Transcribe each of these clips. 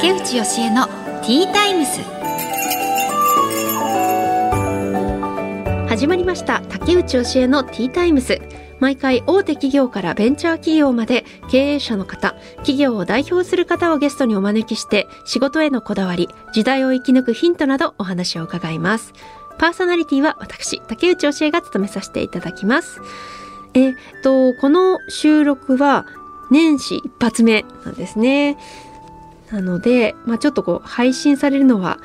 竹内義恵のティータイムス。始まりました竹内義恵のティータイムス。毎回大手企業からベンチャー企業まで経営者の方企業を代表する方をゲストにお招きして仕事へのこだわり時代を生き抜くヒントなどお話を伺います。パーソナリティは私竹内義恵が務めさせていただきます。えっとこの収録は年始一発目なんですね。なので、まあ、ちょっとこう配信されるのは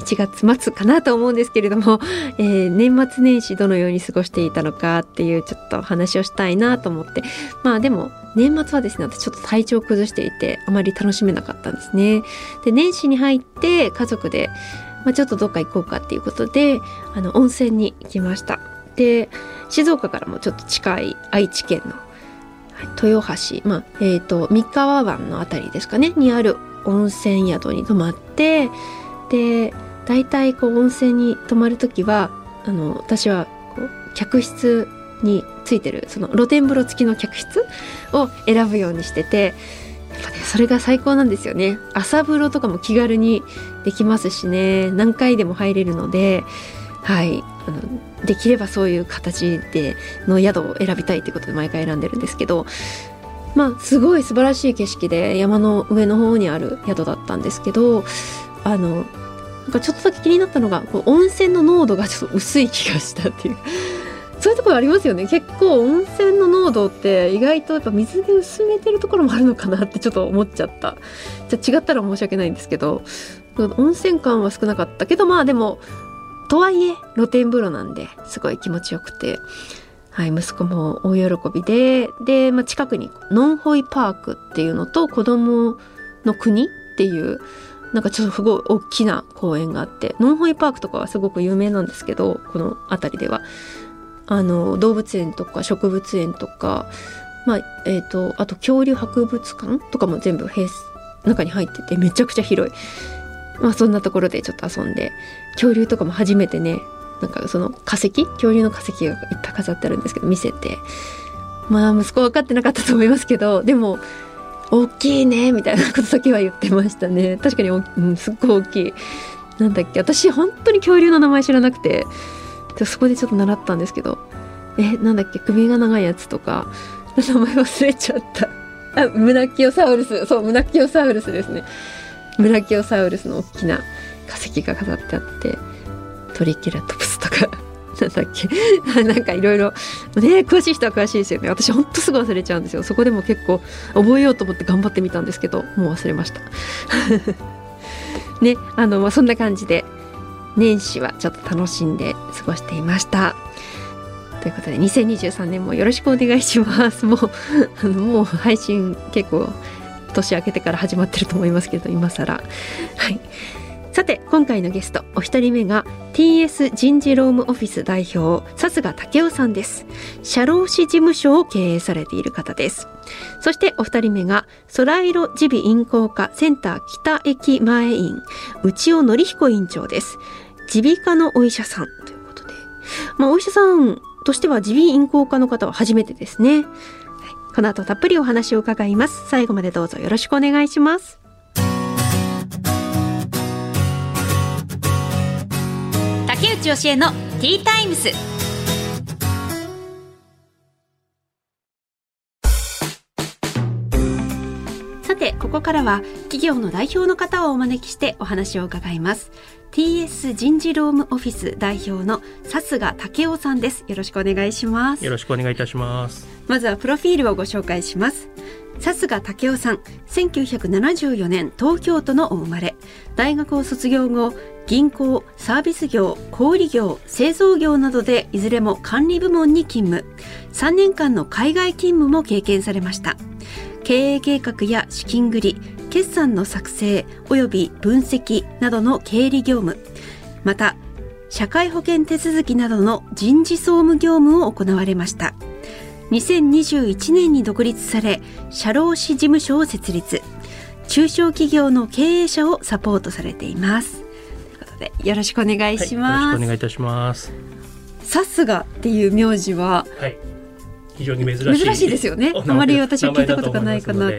1月末かなと思うんですけれども、えー、年末年始どのように過ごしていたのかっていうちょっと話をしたいなと思ってまあでも年末はですね私ちょっと体調を崩していてあまり楽しめなかったんですね。で年始に入って家族で、まあ、ちょっとどっか行こうかっていうことであの温泉に行きました。で静岡からもちょっと近い愛知県の豊橋、まあえーと、三河湾の辺りですかねにある温泉宿に泊まってで大体こう温泉に泊まる時はあの私はこう客室についてるその露天風呂付きの客室を選ぶようにしててやっぱねそれが最高なんですよね。朝風呂とかも気軽にできますしね。何回でも入れるのではい。あのできればそういう形での宿を選びたいということで毎回選んでるんですけどまあすごい素晴らしい景色で山の上の方にある宿だったんですけどあのなんかちょっとだけ気になったのがこう温泉の濃度がちょっと薄い気がしたっていう。そういうところありますよね。結構温泉の濃度って意外とやっぱ水で薄めてるところもあるのかなってちょっと思っちゃった。じゃ違ったら申し訳ないんですけど温泉感は少なかったけどまあでもとはいえ露天風呂なんですごい気持ちよくて。はい、息子も大喜びでで、まあ、近くにノンホイパークっていうのと子供の国っていうなんかちょっとすごい大きな公園があってノンホイパークとかはすごく有名なんですけどこの辺りでは。あの動物園とか植物園とか、まあえーと、あと恐竜博物館とかも全部平中に入っててめちゃくちゃ広い、まあ、そんなところでちょっと遊んで恐竜とかも初めてねなんかその化石恐竜の化石がいっぱい飾ってあるんですけど見せて。まあ息子分かってなかったと思いますけどでも大きいねみたいなことだけは言ってましたね。確かに、うん、すっごい大きい。なんだっけ私本当に恐竜の名前知らなくてそこでちょっと習ったんですけど。えなんだっけ首が長いやつとか名前忘れちゃった。あムナキオサウルスそうムナキオサウルスですね。ムナキオサウルスの大きな化石が飾ってあって。トリケラトプスとか。なんだっけ？なんかいろいろ。ね詳しい人は詳しいですよね。私ほんとすぐ忘れちゃうんですよ。そこでも結構覚えようと思って頑張ってみたんですけどもう忘れました。ねあの、まあ、そんな感じで年始はちょっと楽しんで過ごしていました。ということで2023年もよろしくお願いします。もうあのもう配信結構年明けてから始まってると思いますけど今更。はい。さて今回のゲストお一人目が TS 人事労務オフィス代表笹賀武雄さんです。社労士事務所を経営されている方です。そしてお二人目がソライロ耳鼻咽喉科センター北駅前院内尾則彦院長です。耳鼻科のお医者さん。ということで。まあお医者さんとしては耳鼻咽喉科の方は初めてですね、この後たっぷりお話を伺います。最後までどうぞよろしくお願いします。内義恵のティータイムス。さてここからは企業の代表の方をお招きしてお話を伺います。TS 人事労務オフィス代表の笹賀武雄さんです。よろしくお願いします。よろしくお願いいたします。まずはプロフィールをご紹介します。笹賀武雄さん1974年東京都のお生まれ。大学を卒業後銀行サービス業小売業製造業などでいずれも管理部門に勤務。3年間の海外勤務も経験されました。経営計画や資金繰り決算の作成及び分析などの経理業務。また社会保険手続きなどの人事総務業務を行われました。2021年に独立され社労士事務所を設立。中小企業の経営者をサポートされています。でよろしくお願いします、はい、よろしくお願いいたします。さすがっていう名字は、はい、非常に珍しい。珍しいですよね。あまり私は聞いたことがないかな。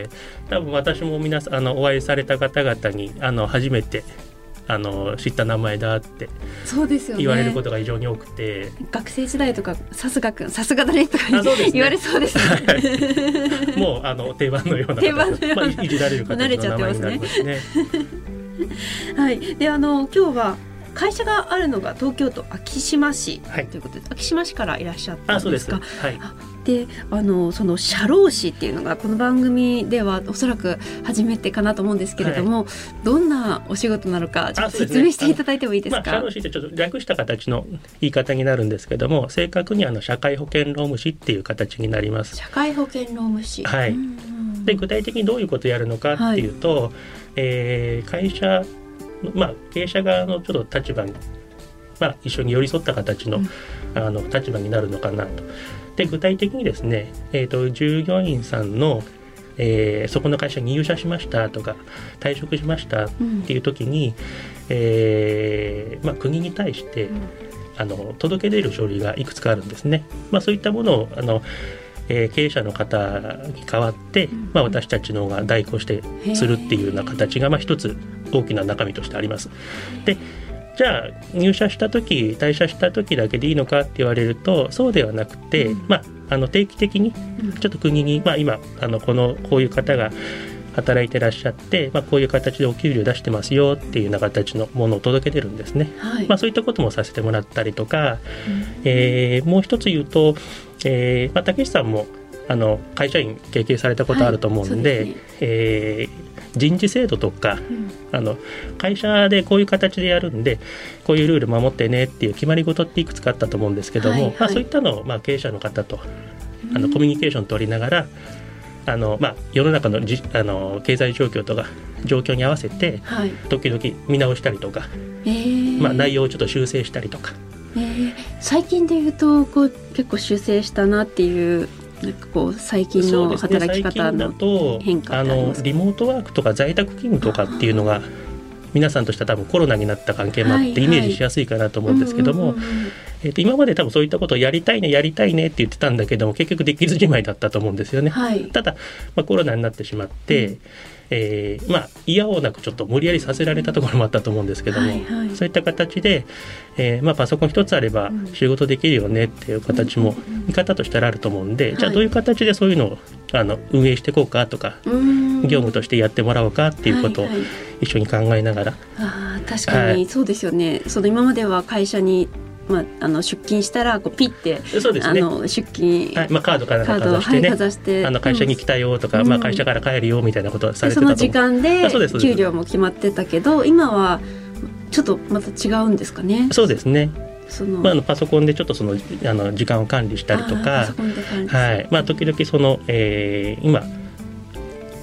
多分私も皆さんあのお会いされた方々にあの初めてあの知った名前だってそうですよね。言われることが非常に多くて、学生時代とかさすがくんさすがだねとかね。言われそうですね。はい。もうあの定番のような形定番のようなまあ、いじられる形慣れちゃの名前になりますね。はいであの今日は会社があるのが東京都昭島市はいということで、昭島市からいらっしゃったあ、そうですかはい。であのその社労士っていうのがこの番組ではおそらく初めてかなと思うんですけれども、どんなお仕事なのかちょっと説明していただいてもいいですまあ、か。社労士ってちょっと略した形の言い方になるんですけども、正確にあの社会保険労務士っていう形になります。社会保険労務士。はいで具体的にどういうことをやるのかっていうと、えー会社のまあ経営者側のちょっと立場に、まあ、一緒に寄り添った形の,、うんあの立場になるのかなと。で具体的にですね、えー、と従業員さんの、えーそこの会社に入社しましたとか退職しましたっていう時に、えーまあ、国に対して、うんあの届け出る書類がいくつかあるんですね。まあ、そういったものをあの、えー経営者の方に代わって、んまあ、私たちの方が代行してするっていうような形が、まあ、一つ大きな中身としてあります。でじゃあ入社した時退社した時だけでいいのかって言われるとそうではなくて、うんまあ、あの定期的にうんちょっと国に、まあ、今あのこのこういう方が働いてらっしゃって、まあ、こういう形でお給料出してますよっていうような形のものを届けてるんですね。はい。まあ、そういったこともさせてもらったりとか、えーもう一つ言うと、えーまあ、竹内さんもあの会社員経験されたことあると思うんで,、はいね。えー人事制度とかうん。あの会社でこういう形でやるんでこういうルール守ってねっていう決まり事っていくつかあったと思うんですけども、はいはい。まあ、そういったのを、まあ、経営者の方とあのコミュニケーション取りながらあの、まあ、世の中のじあの経済状況とか状況に合わせてはい。時々見直したりとか、えー。まあ、内容をちょっと修正したりとか。えー最近で言うとこう結構修正したなっていうなんかこう最近の働き方のと変化あってありますか？のリモートワークとか在宅勤務とかっていうのが皆さんとしては多分コロナになった関係もあっはいはい。てイメージしやすいかなと思うんですけども、うんうんうんえっと今まで多分そういったことをやりたいねやりたいねって言ってたんだけども結局できずじまいだったと思うんですよね。はい。ただ、まあ、コロナになってしまって、うん。えーまあ嫌おうなくちょっと無理やりさせられたところもあったと思うんですけども、はいはい。そういった形で、えーまあ、パソコン一つあればうん。仕事できるよねっていう形も見方としたらあると思うんで、じゃあはい。どういう形でそういうのをあの運営していこうかとか、うん。業務としてやってもらおうかっていうことをはいはい。一緒に考えながら、あー確かはいにそうですよね、その今までは会社に、まあ、あの出勤したらこうピッて、そうですね、あの出勤、はい。まあ、カードからかざしてね、かざしてあの会社に来たよとか、うん。まあ、会社から帰るよみたいなことはされてたと思う。時間で給料も決まってたけど今はちょっとまた違うんですかね。そうですね、そのまあ、あのパソコンでちょっとそのあの時間を管理したりとか。はい。まあ、時々その、えー今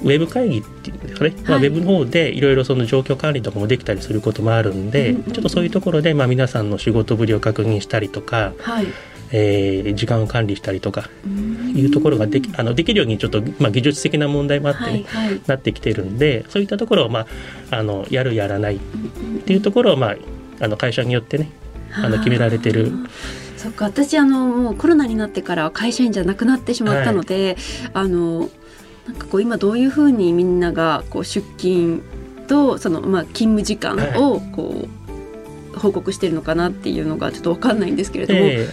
ウェブ会議っていうんですかね、まあ、ウはいェブの方でいろいろその状況管理とかもできたりすることもあるんで、うんちょっとそういうところで、まあ、皆さんの仕事ぶりを確認したりとか、はい。えー時間を管理したりとかうん。いうところができあのできるようにちょっと、まあ、技術的な問題もあってね、はいはい。なってきてるんでそういったところを、まあ、あのやるやらないっていうところを、まあ、あの会社によってねあの決められてる。そっか私あのもうコロナになってからは会社員じゃなくなってしまったので、あのなんかこう今どういうふうにみんながこう出勤とそのまあ勤務時間をこう報告してるのかなっていうのがちょっとわかんないんですけれども、え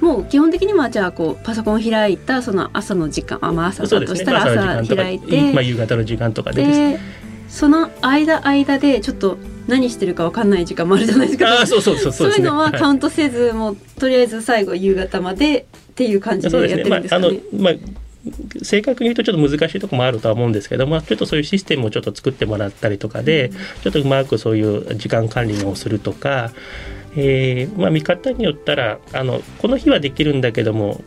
もう基本的にはじゃあこうパソコンを開いたその朝の時間あまあ朝だとしたらまあ、朝開いて、まあ、夕方の時間とかでですねでその間間でちょっと何してるかわかんない時間もあるじゃないですか。ああそうそうそうそうですね。いうのはカい。ウントせず、もうとりあえず最後夕方までっていう感じそうでやってるんですかね。のまあ正確に言うとちょっと難しいところもあるとは思うんですけど、まあ、ちょっとそういうシステムをちょっと作ってもらったりとかで、ちょっとうまくそういう時間管理をするとか、えーまあ、見方によったらあのこの日はできるんだけども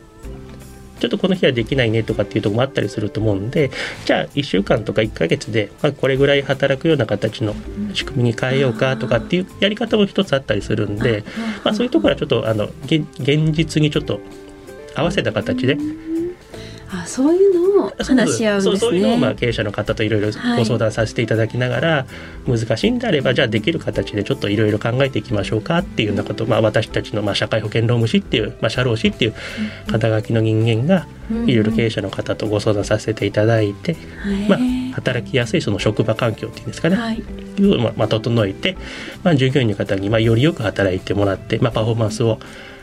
ちょっとこの日はできないねとかっていうところもあったりすると思うんでじゃあ1週間とか1ヶ月で、まあ、これぐらい働くような形の仕組みに変えようかとかっていうやり方も一つあったりするんで、まあ、そういうところはちょっとあの現現実にちょっと合わせた形であそういうのを話し合うんですね。そうそういうのをまあ経営者の方といろいろご相談させていただきながら、難しいんであればじゃあできる形でちょっといろいろ考えていきましょうかっていうようなこと、まあ、私たちのまあ社会保険労務士っていう、まあ、社労士っていう肩書きの人間がいろいろ経営者の方とご相談させていただいて、まあ、働きやすいその職場環境っていうんですかね、はい、いうまあ整えて、まあ、従業員の方にまあよりよく働いてもらって、まあ、パフォーマンスを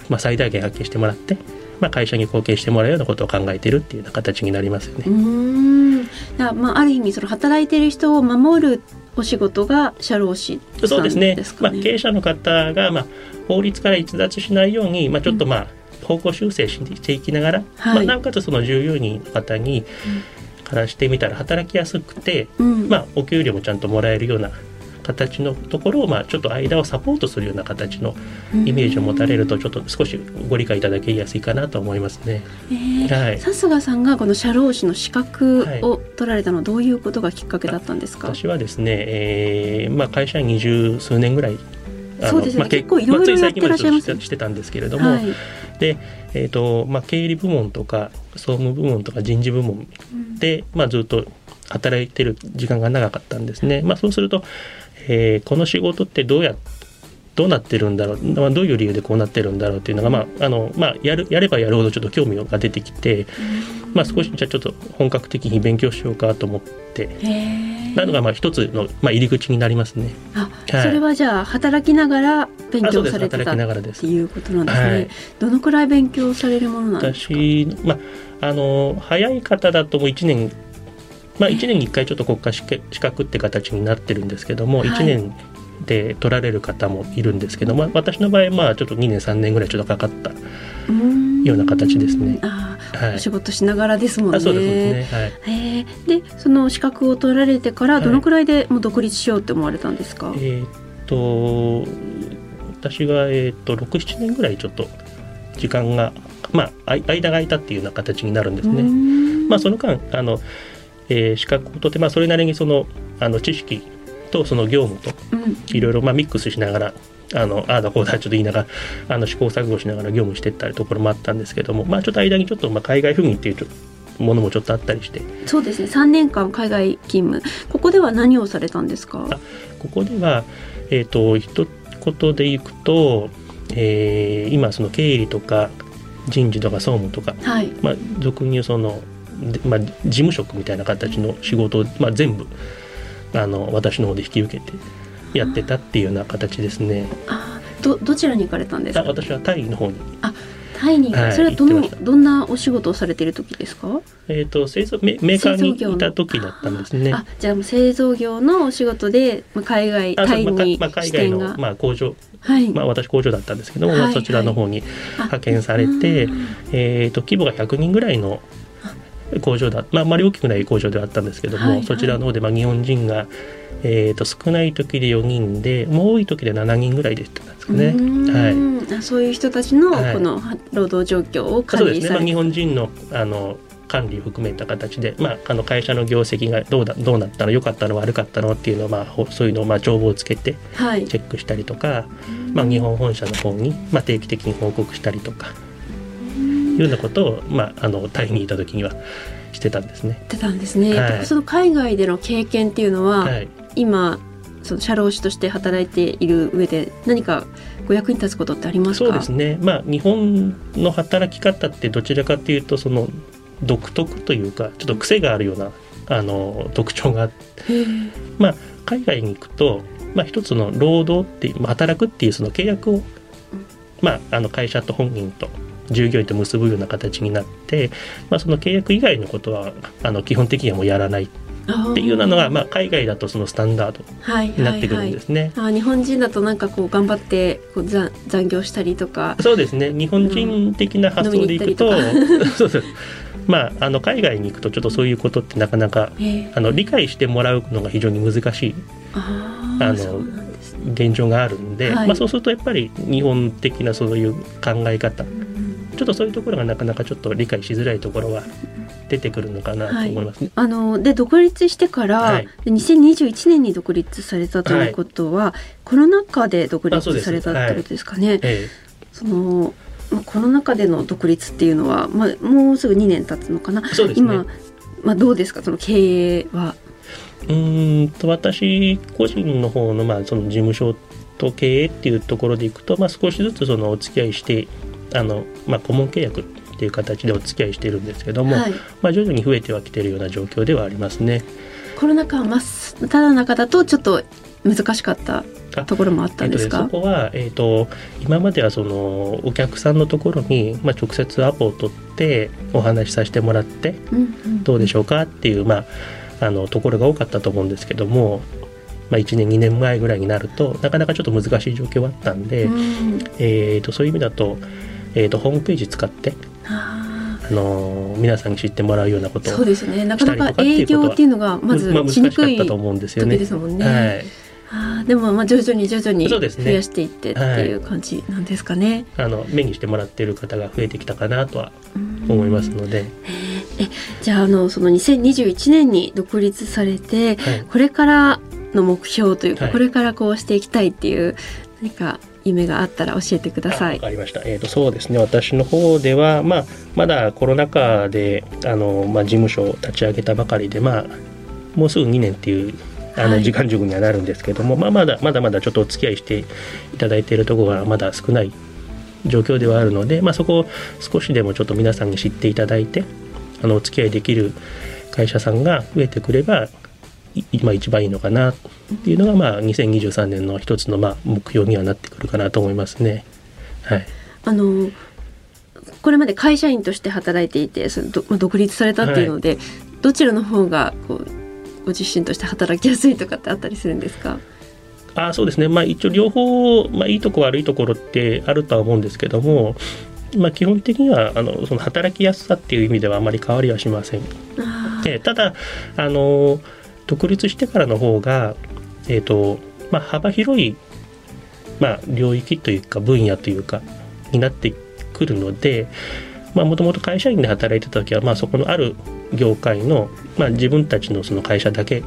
まあ最大限発揮してもらって。まあ、会社に貢献してもらうようなことを考えているっていうような形になりますよね。うん。だまあ、ある意味その働いている人を守るお仕事が社労士、ね、そうですね、まあ、経営者の方が、まあ、法律から逸脱しないように、まあ、ちょっとまあ、方向修正していきながら、はい、まあ、なおかつその従業員の方にからしてみたら働きやすくて、うん、まあ、お給料もちゃんともらえるような形のところを、まあ、ちょっと間をサポートするような形のイメージを持たれるとちょっと少しご理解いただけやすいかなと思いますね。えー、はい、笹賀さんがこの社労士の資格を取られたのはどういうことがきっかけだったんですか、私はですね、えーまあ、会社に二十数年ぐらいそうですね、まあ、結構いろいろやってらっしゃいます、してたんですけれども、はい、で、えーとまあ、経理部門とか総務部門とか人事部門で、うん、まあ、ずっと働いてる時間が長かったんですね。まあ、そうするとえー、この仕事ってどうやどうなってるんだろう、まあ、どういう理由でこうなってるんだろうっていうのが、まああのまあ、やるやればやるほどちょっと興味が出てきて、まあ、少しじゃあちょっと本格的に勉強しようかと思って。なのがまあ一つの、まあ、入り口になりますね。あ、はい、それはじゃあ働きながら勉強されてたっていうことなんですね。はい、どのくらい勉強されるものなんですか？私、まあ、あの早い方だともう1年まあ、1年に1回ちょっと国家資格って形になってるんですけども、はい、1年で取られる方もいるんですけど、まあ、私の場合まあちょっと2年3年ぐらいちょっとかかったような形ですね。あはい、お仕事しながらですもんね。そうですね。はい。えー、でその資格を取られてからどのくらいでもう独立しようって思われたんですか？はい、えー、っと私がえー、っと六七年ぐらいちょっと時間がまあ間が空いたっていうような形になるんですね。まあその間あのえー、資格を取ってまあそれなりにそのあの知識とその業務といろいろまあミックスしながら、あのああだこうだちょっと言いながらあの試行錯誤しながら業務していったりところもあったんですけどもまあちょっと間にちょっとまあ海外赴任っていうものもちょっとあったりして。そうですね。3年間海外勤務。ここでは何をされたんですか？ここではえっ、ー、と一言でいくと、えー、今その経理とか人事とか総務とか、はい、まあ俗に言うそのまあ、事務職みたいな形の仕事を、まあ、全部あの私の方で引き受けてやってたっていうような形ですね。あどどちらに行かれたんですか？私はタイの方に。あタイに、はい、それはどのどんなお仕事をされている時ですか？えっ、ー、と製造メメーカーにいた時だったんですね。あじゃあ製造業のお仕事で、まあ、海外タイにまあ、海外の、まあ、工場。はい、まあ、私工場だったんですけども、はい、そちらの方に派遣されて、えーと、と規模が100人ぐらいの工場だ、まあ、あまり大きくない工場ではあったんですけども、はいはい、そちらの方でまあ日本人が、えー、と少ない時で4人でもう多い時で7人ぐらいでしたんですかね。はい、そういう人たちのこの労働状況を管理されて、はい、そうですね、まあ、日本人のあの管理を含めた形で、まあ、あの会社の業績がどうだどうなったの良かったの悪かったのっていうのを、まあ、そういうのをまあ帳簿をつけてチェックしたりとか、はい、まあ、日本本社の方に、まあ、定期的に報告したりとかいうようなことを、まあ、あのタイにいた時にはしてたんですね。してたんですね。はい、その海外での経験っていうのは、はい、今その社労士として働いている上で何かご役に立つことってありますそうですね。まあ日本の働き方ってどちらかというとその独特というかちょっと癖があるようなあの特徴があって、まあ海外に行くとまあ一つの労働っていう働くっていうその契約をまああの会社と本人と従業員と結ぶような形になって、まあ、その契約以外のことはあの基本的にはもうやらない。っていうのが、まあ、海外だとそのスタンダードになってくるんですね。はいはいはい、あ日本人だとなんかこう頑張ってこう残残業したりとか。そうですね。日本人的な発想でいくと、そうそう。まあ、あの海外に行くとちょっとそういうことってなかなかあの理解してもらうのが非常に難しいあの現状があるんで、はい、まあ、そうするとやっぱり日本的なそういう考え方、ちょっとそういうところがなかなかちょっと理解しづらいところは出てくるのかなと思います、ねはい、あので独立してから、はい、2021年に独立されたということは、はい、コロナ禍で独立されたってことですかね。コロナ禍での独立っていうのは、まあ、もうすぐ2年経つのかな、ね。今、まあ、どうですか？その経営は。うーんと私個人の方のまあその事務所と経営っていうところでいくと、まあ、少しずつそのお付き合いしてあの、まあ、顧問契約っていう形でお付き合いしてるんですけども、はい、まあ、徐々に増えてはきてるような状況ではありますね。コロナ禍真っ只中だとちょっと難しかったところもあったんですか、えっと、そこは、えっと、今まではそのお客さんのところに、まあ、直接アポを取ってお話しさせてもらってうんうんどうでしょうかっていう、まあ、あのところが多かったと思うんですけども、まあ、1年2年前ぐらいになるとなかなかちょっと難しい状況はあったんで、うん。えー、とそういう意味だと,、えー、とホームページ使って、ああの皆さんに知ってもらうようなことをーそうですね。なかなか営業っていうのがまずしにくいしかったと思うんですよね。時ですもんね。はい。あーでもまあ徐々に徐々に増やしていってっていう感じなんですかね。あの目にしてもらっている方が増えてきたかなとはうん。思いますので、じゃああのその2021年に独立されてはい。これからの目標というか、はい。これからこうしていきたいっていう何か夢があったら教えてくださあわい。かりました。えっ、とそうですね。私の方ではまあまだコロナ禍であのまあ事務所を立ち上げたばかりでまあもうすぐ2年っていうあはいの時間軸にはなるんですけども、まあまだまだまだちょっとお付き合いしていただいているところがまだ少ない状況ではあるので、まあそこを少しでもちょっと皆さんに知っていただいてあのお付き合いできる会社さんが増えてくればい今一番いいのかなっていうのがまあ2023年の一つのまあ目標にはなってくるかなと思いますね。はい。あのこれまで会社員として働いていてその独立されたっていうので、どちらの方がこうご自身として働きやすいとかってあったりするんですか？あそうですね、まあ、一応両方、まあ、いいとこ悪いところってあるとは思うんですけども、まあ、基本的にはあのその働きやすさっていう意味ではあまり変わりはしません。でただあの独立してからの方が、えーとまあ、幅広い、まあ、領域というか分野というかになってくるのでもともと会社員で働いてた時は、まあ、そこのある業界の、まあ、自分たちのその会社だけ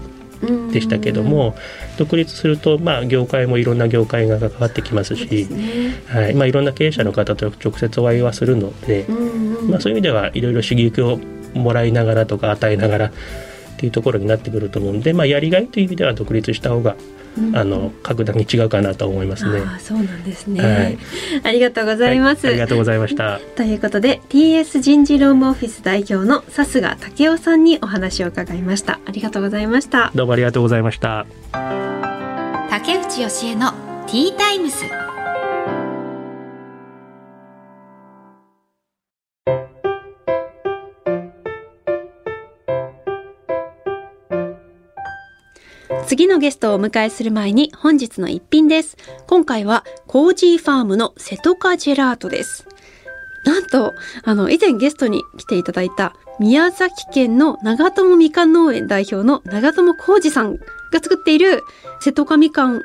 でしたけども独立すると、まあ、業界もいろんな業界が関わってきますしね。はい。まあ、いろんな経営者の方と直接お会いはするので、まあ、そういう意味ではいろいろ刺激をもらいながらとか与えながらっていうところになってくると思うんで、まあ、やりがいという意味では独立した方がうん。あの格段に違うかなと思いますね。そうなんですね、はい。ありがとうございます、はい。ありがとうございました。ということで TS 人事労務オフィス代表の笹賀武雄さんにお話を伺いました。ありがとうございました。どうもありがとうございました。竹内義恵のティータイムス次のゲストをお迎えする前に本日の一品です。今回はコージーファームの瀬戸カジェラートです。なんとあの以前ゲストに来ていただいた宮崎県の長友みかん農園代表の長友浩二さんが作っている瀬戸カみかんを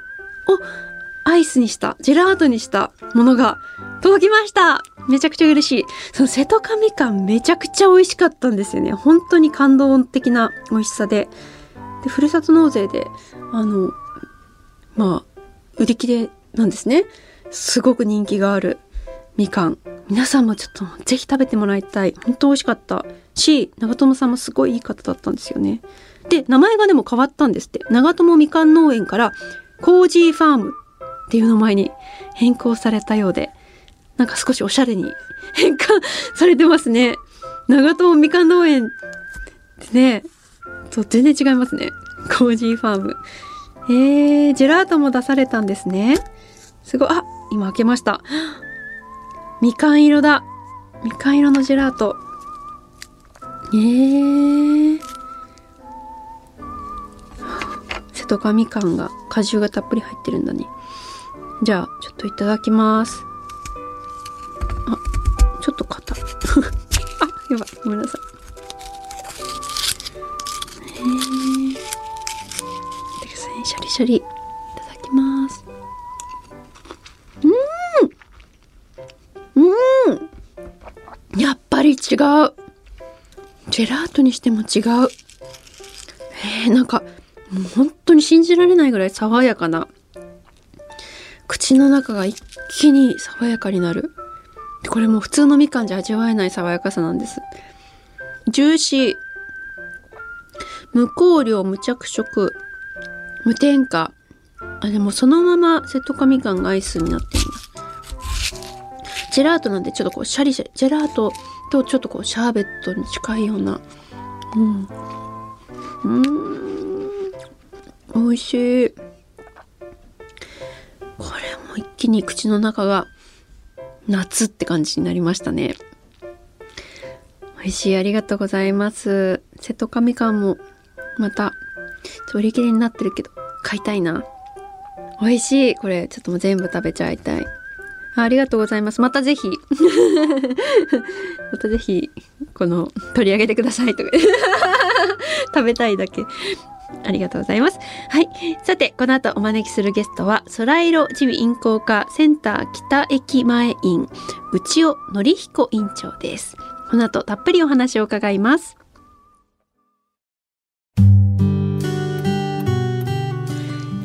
アイスにしたジェラートにしたものが届きました。めちゃくちゃ嬉しい。その瀬戸カみかんめちゃくちゃ美味しかったんですよね。本当に感動的な美味しさで。でふるさと納税であのまあ売り切れなんですね。すごく人気があるみかん。皆さんもちょっとぜひ食べてもらいたい。本当美味しかった。し長友さんもすごいいい方だったんですよね。で名前がでも変わったんですって。長友みかん農園からコージーファームっていう名前に変更されたようでなんか少しおしゃれに変換されてますね。長友みかん農園ってね。と全然違いますね。コージーファーム。えー、ジェラートも出されたんですね。すごい。あ今開けました。みかん色だ。みかん色のジェラート。えー、瀬戸かみかんが果汁がたっぷり入ってるんだね。じゃあちょっといただきます。違う。ジェラートにしても違う。えー、なんかもう本当に信じられないぐらい爽やかな。口の中が一気に爽やかになる。これも普通のみかんじゃ味わえない爽やかさなんです。ジューシー。無香料無着色。無添加。あでもそのまま瀬戸かみかんがアイスになってるんだジェラートなんでちょっとこうシャリシャリジェラートとちょっとこうシャーベットに近いような。うん。うん。美味しい。これも一気に口の中が夏って感じになりましたね。美味しい。ありがとうございます。瀬戸かみかんもまた売り切れになってるけど買いたいな。美味しい。これちょっともう全部食べちゃいたい。ありがとうございますまたぜひ またぜひこの取り上げてくださいとか 食べたいだけありがとうございます。はい。さて、この後お招きするゲストは、空色耳鼻咽喉科センター北駅前院、内尾則彦院長です。この後たっぷりお話を伺います。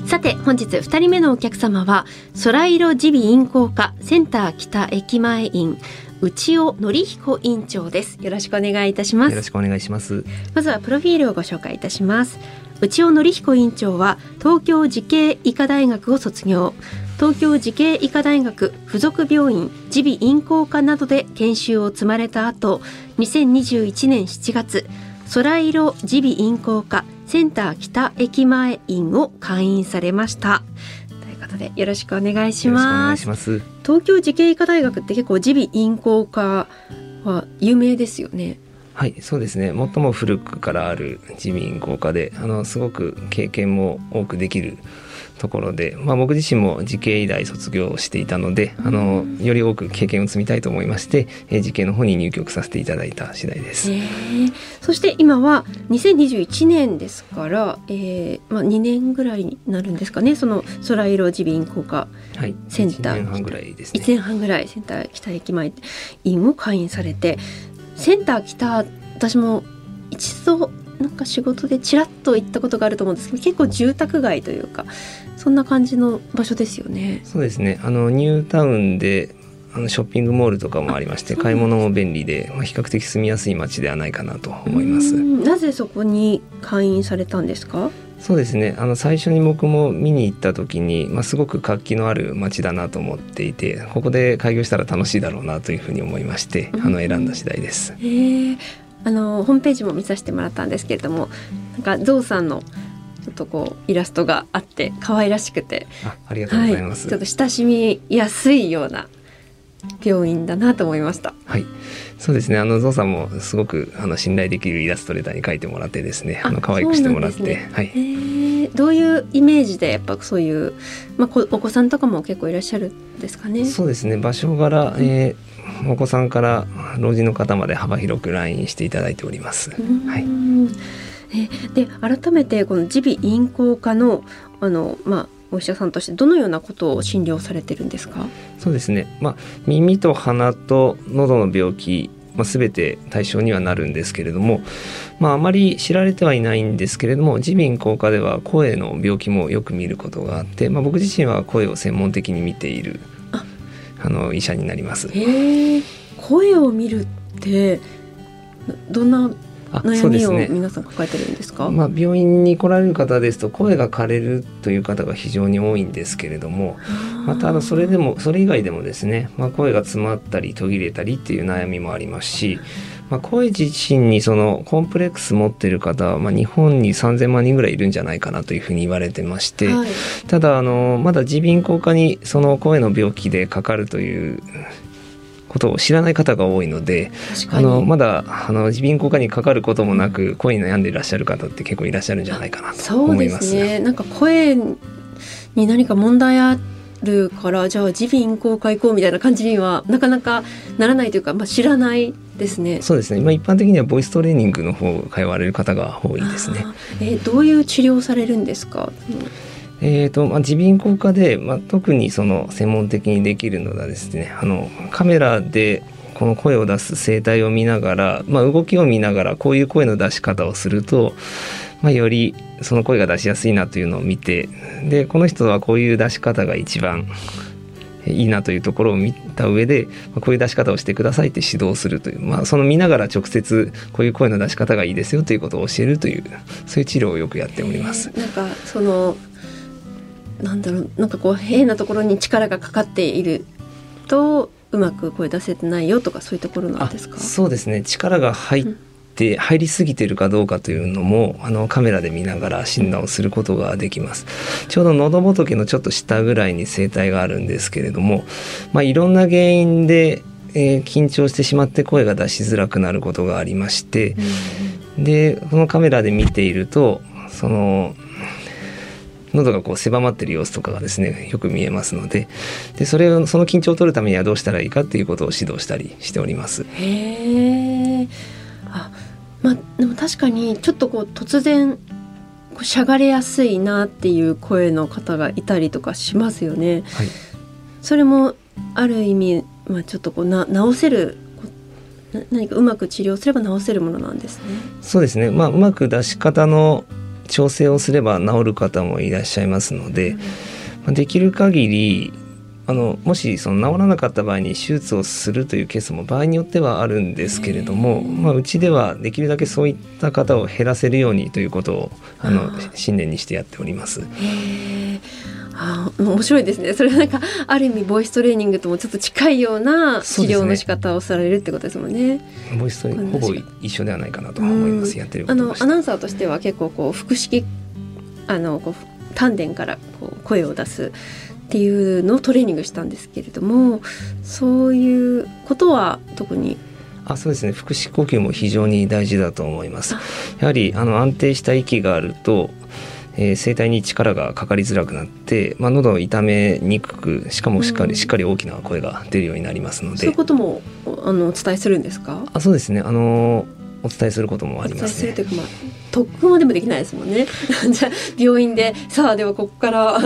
さて本日2人目のお客様は空色耳鼻咽喉科センター北駅前院内尾則彦院長です。よろしくお願いいたします。よろしくお願いします。まずはプロフィールをご紹介いたします。内尾則彦院長は東京慈恵医科大学を卒業。東京慈恵医科大学附属病院耳鼻咽喉科などで研修を積まれた後2021年7月空色耳鼻咽喉科センター北駅前院を開院されましたということでよろしくお願いしますいします。東京慈恵医科大学って結構耳鼻咽喉科は有名ですよねはい、そうですね。最も古くからある自民校科で、あのすごく経験も多くできるところで、まあ僕自身も慈恵医大卒業していたので、あのより多く経験を積みたいと思いまして、えー慈恵の方に入局させていただいた次第です。へえそして今は2021年ですから、えーまあ、2年ぐらいになるんですかねその空色耳鼻咽喉科はい、センター1年半ぐらいです1ね。年半ぐらいセンター北駅前院を開院されてセンター北私も一度なんか仕事でちらっと行ったことがあると思うんですけど結構住宅街というかそんな感じの場所ですよね。そうですね。あのニュータウンで。あのショッピングモールとかもありまして買い物も便利で、まあ、比較的住みやすい街ではないかなと思います。うんなぜそこに開院されたんですか？そうですねあの最初に僕も見に行った時に、まあ、すごく活気のある街だなと思っていてここで開業したら楽しいだろうなというふうに思いましてあの選んだ次第です。へえあのホームページも見させてもらったんですけれどもなんかゾウさんのちょっとこうイラストがあって可愛らしくて、あありがとうごはい、ざいます。ちょっと親しみやすいような病院だなと思いました。はい、そうですね。あのゾウさんもすごくあの信頼できるイラストレーターに描いてもらってですね、あの可愛くしてもらって、ねはい。どういうイメージでやっぱそういう、まあ、こお子さんとかも結構いらっしゃるんですかね？そうですね。場所柄、えーお子さんから老人の方まで幅広く来院していただいております。はい。うんえで改めてこの耳鼻咽喉科のあの、まあ、お医者さんとしてどのようなことを診療されてるんですか？そうですね、まあ、耳と鼻と喉の病気、まあ、全て対象にはなるんですけれども、まあ、あまり知られてはいないんですけれども耳鼻咽喉科では声の病気もよく見ることがあって、まあ、僕自身は声を専門的に見ているああの医者になります。声を見るってどんなあ悩みを皆さん抱えてるんですか？まあ、病院に来られる方ですと声が枯れるという方が非常に多いんですけれどもまたあのそれでもそれ以外でもですね、まあ、声が詰まったり途切れたりっていう悩みもありますし、まあ、声自身にそのコンプレックス持ってる方は、まあ、日本に3,000万人ぐらいいるんじゃないかなというふうに言われてまして、はい。ただあのまだ耳鼻咽喉科にその声の病気でかかるということを知らない方が多いのであのまだあの耳鼻咽喉科にかかることもなく声に悩んでいらっしゃる方って結構いらっしゃるんじゃないかなとそうで思いますす。ね。なんか声に何か問題あるからじゃあ耳鼻咽喉科行こうみたいな感じにはなかなかならないというか、まあ、知らないですね。そうですね。まあ一般的にはボイストレーニングの方を通われる方が多いですね。えーどういう治療をされるんですか？えーとまあ、耳鼻咽喉科で、まあ、特にその専門的にできるのがですねあのカメラでこの声を出す声帯を見ながら、まあ、動きを見ながらこういう声の出し方をすると、まあ、よりその声が出しやすいなというのを見てでこの人はこういう出し方が一番いいなというところを見た上でこういう出し方をしてくださいって指導するという、まあ、その見ながら直接こういう声の出し方がいいですよということを教えるというそういう治療をよくやっております。なんかそのなんだろうなんかこう変なところに力がかかっているとうまく声出せてないよとかそういうところなんですか？そうですね力が入って入りすぎてるかどうかというのもあのカメラで見ながら診断をすることができますちょうど喉仏のちょっと下ぐらいに声帯があるんですけれども、まあ、いろんな原因で、えー、緊張してしまって声が出しづらくなることがありまして、うん、でこのカメラで見ているとその喉がこう狭まってる様子とかがですねよく見えますのででそれをその緊張を取るためにはどうしたらいいかっていうことを指導したりしております。へえ。あまあでも確かにちょっとこう突然こうしゃがれやすいなっていう声の方がいたりとかしますよね。はい、それもある意味、まあ、ちょっとこうな直せる何かうまく治療すれば治せるものなんですね。そうですね。まあうまく出し方の調整をすれば治る方もいらっしゃいますので、まできる限りあのもしその治らなかった場合に手術をするというケースも場合によってはあるんですけれども、まあ、うちではできるだけそういった方を減らせるようにということをあの信念にしてやっております。あ面白いですね。それはなんかある意味ボイストレーニングともちょっと近いような治療の仕方をされるってことですもんね。ねボイストレーニングほぼ一緒ではないかなと思います、やってるあのアナウンサーとしては結構こう腹式あのこう丹田からこう声を出すっていうのをトレーニングしたんですけれどもそういうことは特に？あそうですね。腹式呼吸も非常に大事だと思います。やはりあの安定した息があるとえー、声帯に力がかかりづらくなって、まあ、喉を痛めにくくしかもしっかり、しっかり大きな声が出るようになりますので。そういうこともあのお伝えするんですか？あそうですね。あのお伝えすることもあります、ね、特訓はでもできないですもんね。じゃ病院でさあではここから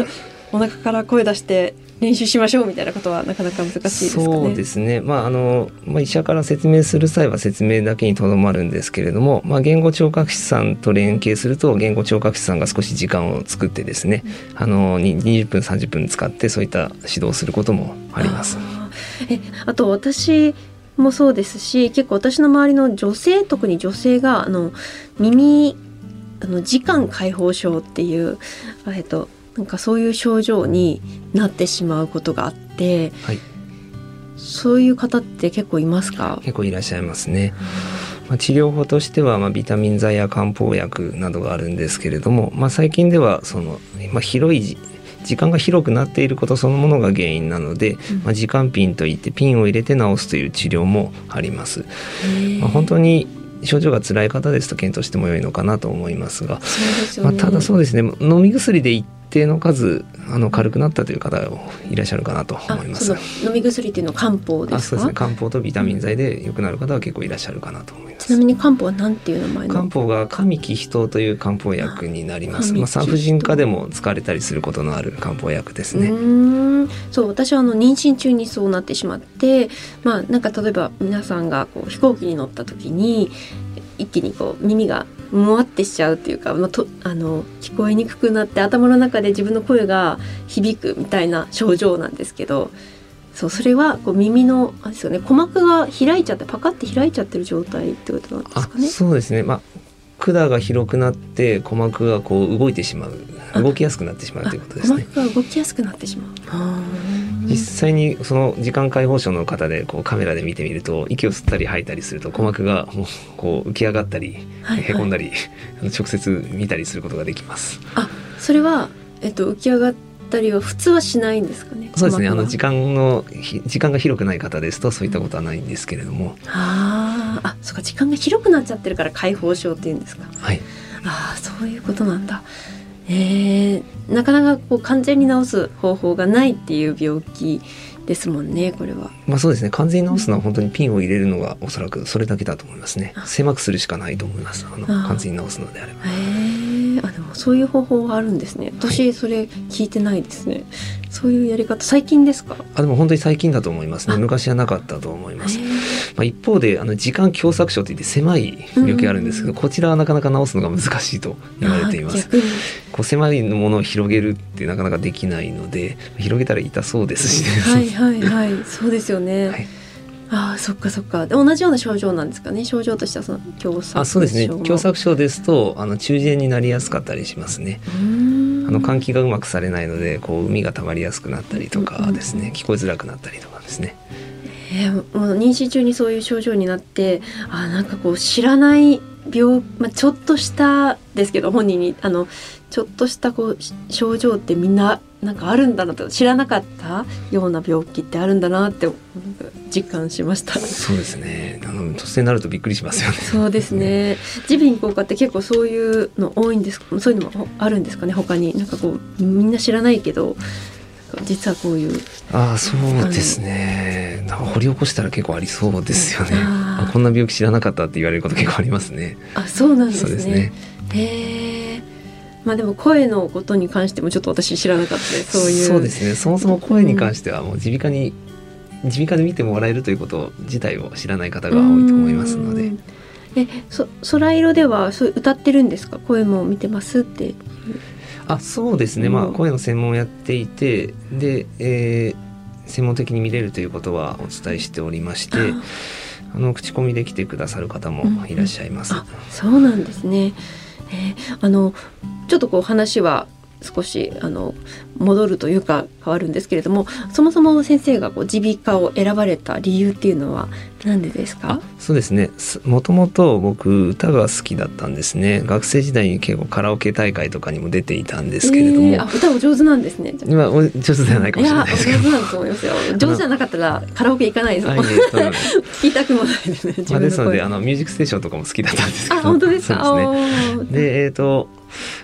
お腹から声出して練習しましょうみたいなことはなかなか難しいですかね。そうですね。まああのまあ医者から説明する際は説明だけにとどまるんですけれども、まあ言語聴覚士さんと連携すると言語聴覚士さんが少し時間を作ってですね、うん、あの20分30分使ってそういった指導することもあります。あえあと私もそうですし結構私の周りの女性特に女性があの耳あの時間解放症っていう、えっと、なんかそういう症状になってしまうことがあって、はい、そういう方って結構いますか？結構いらっしゃいますね。まあ、治療法としては、まあ、ビタミン剤や漢方薬などがあるんですけれども、まあ、最近ではその、まあ、広い時間が広くなっていることそのものが原因なので、まあ、時間ピンといってピンを入れて治すという治療もあります。まあ、本当に症状が辛い方ですと検討しても良いのかなと思いますが、ね、まあ、ただそうですね飲み薬で一定の数あの軽くなったという方いらっしゃるかなと思います。飲み薬っていうのは漢方ですそうですね。漢方とビタミン剤で良くなる方は結構いらっしゃるかなと思います。ちなみに漢方は何ていう名前漢方が神木人という漢方薬になります。まあ産婦人科でも使われたりすることのある漢方薬ですね。そう私はあの妊娠中にそうなってしまって、まあなんか例えば皆さんがこう飛行機に乗った時に一気にこう耳がもわってしちゃうっていうか、まあ、とあの聞こえにくくなって頭の中で自分の声が響くみたいな症状なんですけどそうそれはこう耳のあですよね鼓膜が開いちゃってパカって開いちゃってる状態ってことなんですかね？そうですね、まあ管が広くなって鼓膜がこう動いてしまう動きやすくなってしまうということですね。鼓膜が動きやすくなってしまう。実際にその時間解放症の方でこうカメラで見てみると息を吸ったり吐いたりすると鼓膜がもうこう浮き上がったり、へこんだり直接見たりすることができます。あそれは、えっと、浮き上がったりは普通はしないんですかねそうですねあの時間の時間が広くない方ですとそういったことはないんですけれども。ああそうか時間が広くなっちゃってるから解放症っていうんですか。はい、ああそういうことなんだ。えー、なかなかこう完全に治す方法がないっていう病気ですもんねこれは。まあそうですね完全に治すのは本当にピンを入れるのがおそらくそれだけだと思いますね。狭くするしかないと思いますあの完全に治すのであれば。あでもそういう方法があるんですね。私それ聞いてないですね。はい、そういうやり方最近ですか？あでも本当に最近だと思いますね。昔はなかったと思います。まあ、一方であの時間狭窄症といって狭い病気があるんですけど、こちらはなかなか治すのが難しいと言われています。こう狭いものを広げるってなかなかできないので広げたら痛そうですし、ね、はいはいはいそうですよね、はいああそっかそっか。で同じような症状なんですかね？症状としてはその狭窄症あそうですね。も狭窄症ですとあの中耳炎になりやすかったりしますね。あの換気がうまくされないのでこう海が溜まりやすくなったりとかですね。聞こえづらくなったりとかですね。えーもう妊娠中にそういう症状になってあなんかこう知らない病、まあ、ちょっとしたですけど本人にあのちょっとしたこうし症状ってみんななんかあるんだなと知らなかったような病気ってあるんだなって実感しました。そうですねあの突然なるとびっくりしますよね。そうですね。耳鼻咽喉科って結構そういうの多いんですか？そういうのもあるんですかね？他になんかこうみんな知らないけど実はこういうああそうですね。なんか掘り起こしたら結構ありそうですよね。あーあこんな病気知らなかったって言われること結構ありますね。あそうなんですね。そうですね。へえ。まあでも声のことに関してもちょっと私知らなかった。そういう。そうですね。そもそも声に関してはもう耳鼻科に耳鼻科で見てもらえるということ自体を知らない方が多いと思いますのでうん。え、そ空色ではそう歌ってるんですか？声も見てますって。あそうですね、まあうん声の専門をやっていてで、えー専門的に見れるということはお伝えしておりましてあの口コミで来てくださる方もいらっしゃいます。あ、そうなんですね。えーあのちょっとこう話は少しあの戻るというか変わるんですけれども、そもそも先生がこう耳鼻科を選ばれた理由っていうのは何でですか？あ？そうですねすもともと僕歌が好きだったんですね学生時代に結構カラオケ大会とかにも出ていたんですけれども、えーあ、歌お上手なんですね。今お上手ではないかもしれないですけど上手なんだと思いますよ。上手じゃなかったらカラオケ行かないですもん。聞きたくもないですね。自まあ、ですのであの「ミュージックステーション」とかも好きだったんですけどあ本当ですか？ですねえっ、と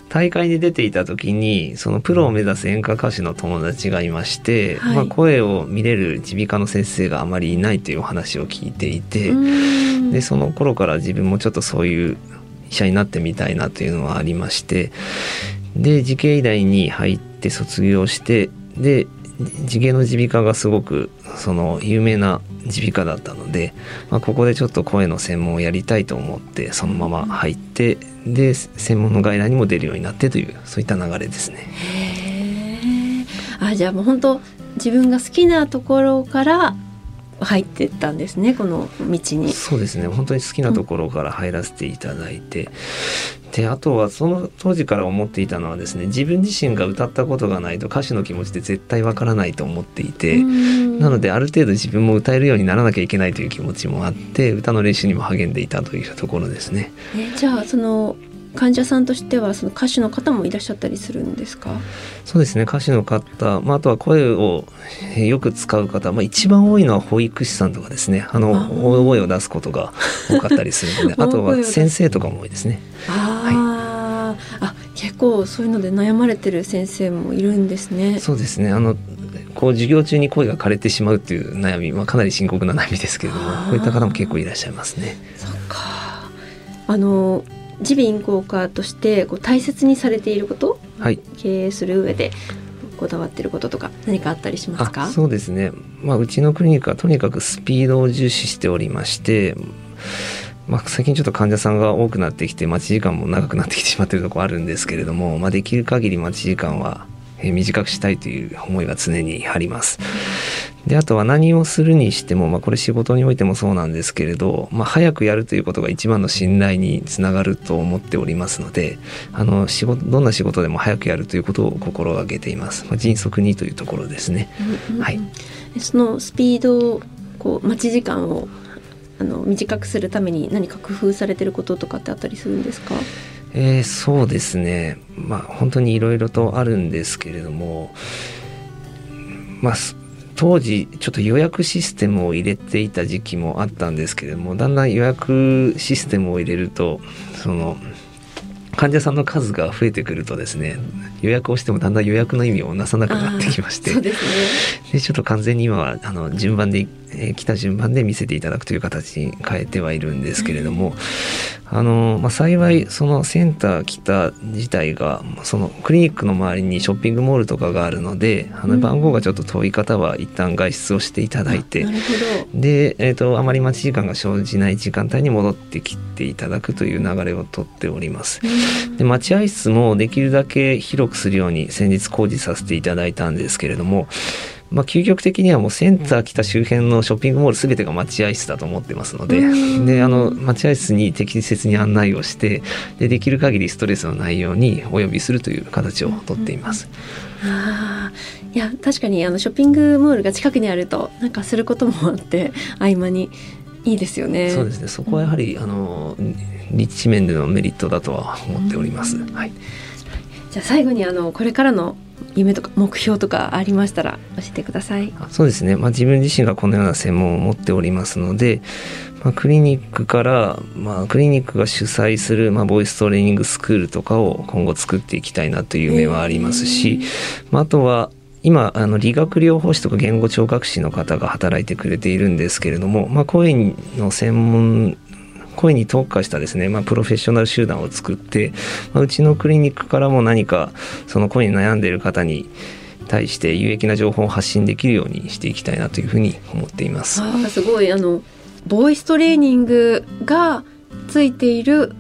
大会に出ていた時にそのプロを目指す演歌歌手の友達がいまして、はい。まあ、声を見れる耳鼻科の先生があまりいないというお話を聞いていて、でその頃から自分もちょっとそういう医者になってみたいなというのはありましてで慈恵医大に入って卒業してで慈恵の耳鼻科がすごくその有名な耳鼻科だったので、まあ、ここでちょっと声の専門をやりたいと思ってそのまま入ってで専門の外来にも出るようになってというそういった流れですね。あじゃあもう本当自分が好きなところから入ってったんですねこの道に。そうですね本当に好きなところから入らせていただいて、であとはその当時から思っていたのはですね自分自身が歌ったことがないと歌手の気持ちって絶対わからないと思っていて、なのである程度自分も歌えるようにならなきゃいけないという気持ちもあって歌の練習にも励んでいたというところですね。えじゃあその患者さんとしてはその歌手の方もいらっしゃったりするんですか？そうですね。歌手の方、まあ、あとは声をえーよく使う方、まあ、一番多いのは保育士さんとかですね。あのあ。大声を出すことが多かったりするので あとは先生とかも多いですね。あー、あ結構そういうので悩まれてる先生もいるんですね。そうですね。あのこう授業中に声が枯れてしまうっていう悩み、まあ、かなり深刻な悩みですけれどもこういった方も結構いらっしゃいますね。そっか。あの耳鼻咽喉科としてこう大切にされていることはい。経営する上でこだわってることとか何かあったりしますか？あそうですね、まあ、うちのクリニックはとにかくスピードを重視しておりまして、まあ、最近ちょっと患者さんが多くなってきて待ち時間も長くなってきてしまっているところあるんですけれども、まあ、できる限り待ち時間はえー短くしたいという思いが常にあります。であとは何をするにしても、まあ、これ仕事においてもそうなんですけれど、まあ、早くやるということが一番の信頼につながると思っておりますのであの仕事どんな仕事でも早くやるということを心がけています、まあ、迅速にというところですね。うんうんうんはいそのスピードをこう待ち時間をあの短くするために何か工夫されてることとかってあったりするんですか？えーそうですね。まあ本当にいろいろとあるんですけれどもまあ当時ちょっと予約システムを入れていた時期もあったんですけれどもだんだん予約システムを入れるとその患者さんの数が増えてくるとですね予約をしてもだんだん予約の意味をなさなくなってきまして。ですね。でちょっと完全に今はあの順番で、えー来た順番で見せていただくという形に変えてはいるんですけれども、あの、まあ、幸いそのセンター北自体がそのクリニックの周りにショッピングモールとかがあるのであの番号がちょっと遠い方は一旦外出をしていただいて、なるほど。で、えー、とあまり待ち時間が生じない時間帯に戻ってきていただくという流れをとっております。で待合室もできるだけ広くするように先日工事させていただいたんですけれども、まあ、究極的にはもうセンター北周辺のショッピングモール全てが待合室だと思ってますのでであの待合室に適切に案内をしてでできる限りストレスのないようにお呼びするという形をとっています。あーいや確かにあのショッピングモールが近くにあるとなんかすることもあって合間にいいですよね。そうですねそこはやはりあの立地面でのメリットだとは思っております。はいじゃあ最後にあのこれからの夢とか目標とかありましたら教えてください。そうですね、まあ、自分自身がこのような専門を持っておりますので、まあ、クリニックから、まあ、クリニックが主催する、まあ、ボイストレーニングスクールとかを今後作っていきたいなという夢はありますし、まあ、あとは今あの理学療法士とか言語聴覚士の方が働いてくれているんですけれども、まあ、声の専門声に特化したですね、まあ、プロフェッショナル集団を作って、まあ、うちのクリニックからも何かその声に悩んでいる方に対して有益な情報を発信できるようにしていきたいなというふうに思っています。あーすごいあのボイストレーニングがついている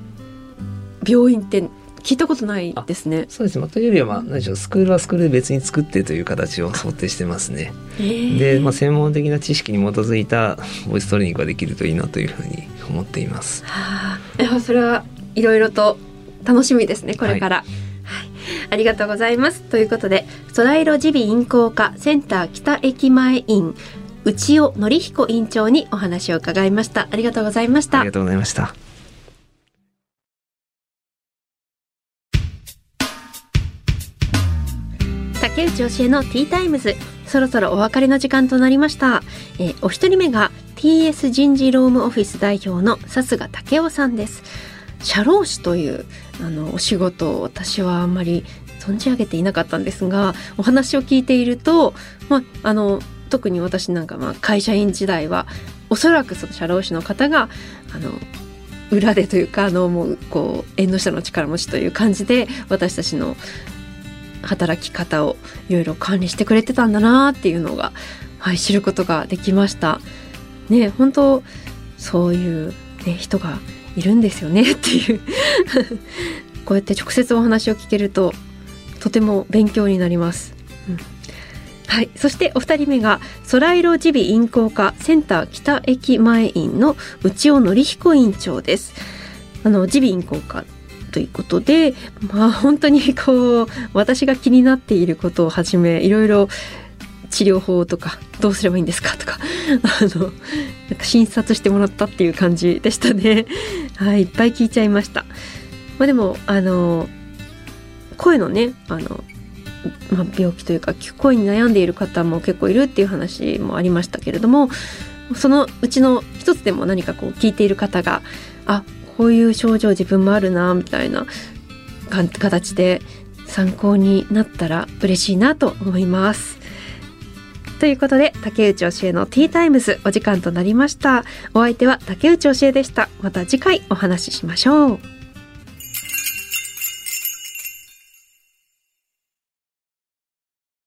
病院って聞いたことないですね。そうですね、まあ、というよりは、まあ、何でしょうスクールはスクールで別に作ってという形を想定してますね。で、まあ、専門的な知識に基づいたボイストレーニングができるといいなというふうに思っています。はあ、それはいろいろと楽しみですねこれから。はい、ありがとうございます。ということで、ソライロ耳鼻咽喉科センター北駅前院内尾則彦院長にお話を伺いました。ありがとうございましたありが。とうございました。竹内教えのティータイムズそろそろお別れの時間となりました、えーお一人目が TS 人事労務オフィス代表の笹賀武雄さんです。社労士というあのお仕事を私はあんまり存じ上げていなかったんですがお話を聞いていると、まあ、あの特に私なんかまあ会社員時代はおそらくその社労士の方があの裏でというかあのもうこう縁の下の力持ちという感じで私たちの働き方をいろいろ管理してくれてたんだなっていうのが、はい、知ることができました。ね本当そういう、ね、人がいるんですよねっていう こうやって直接お話を聞けるととても勉強になります。うんはい、そしてお二人目がソライロ耳鼻咽喉科センター北駅前院の内尾則彦院長です。あの耳鼻咽喉科ということで、まあ本当にこう私が気になっていることをはじめいろいろ治療法とかどうすればいいんですかとかあのなんか診察してもらったっていう感じでしたね。はい、いっぱい聞いちゃいました。まあでもあの声のねあのまあ、病気というか声に悩んでいる方も結構いるっていう話もありましたけれどもそのうちの一つでも何かこう聞いている方があこういう症状自分もあるなみたいな形で参考になったら嬉しいなと思います。ということで竹内教えのティータイムズお時間となりました。お相手は竹内教えでした。また次回お話ししましょう。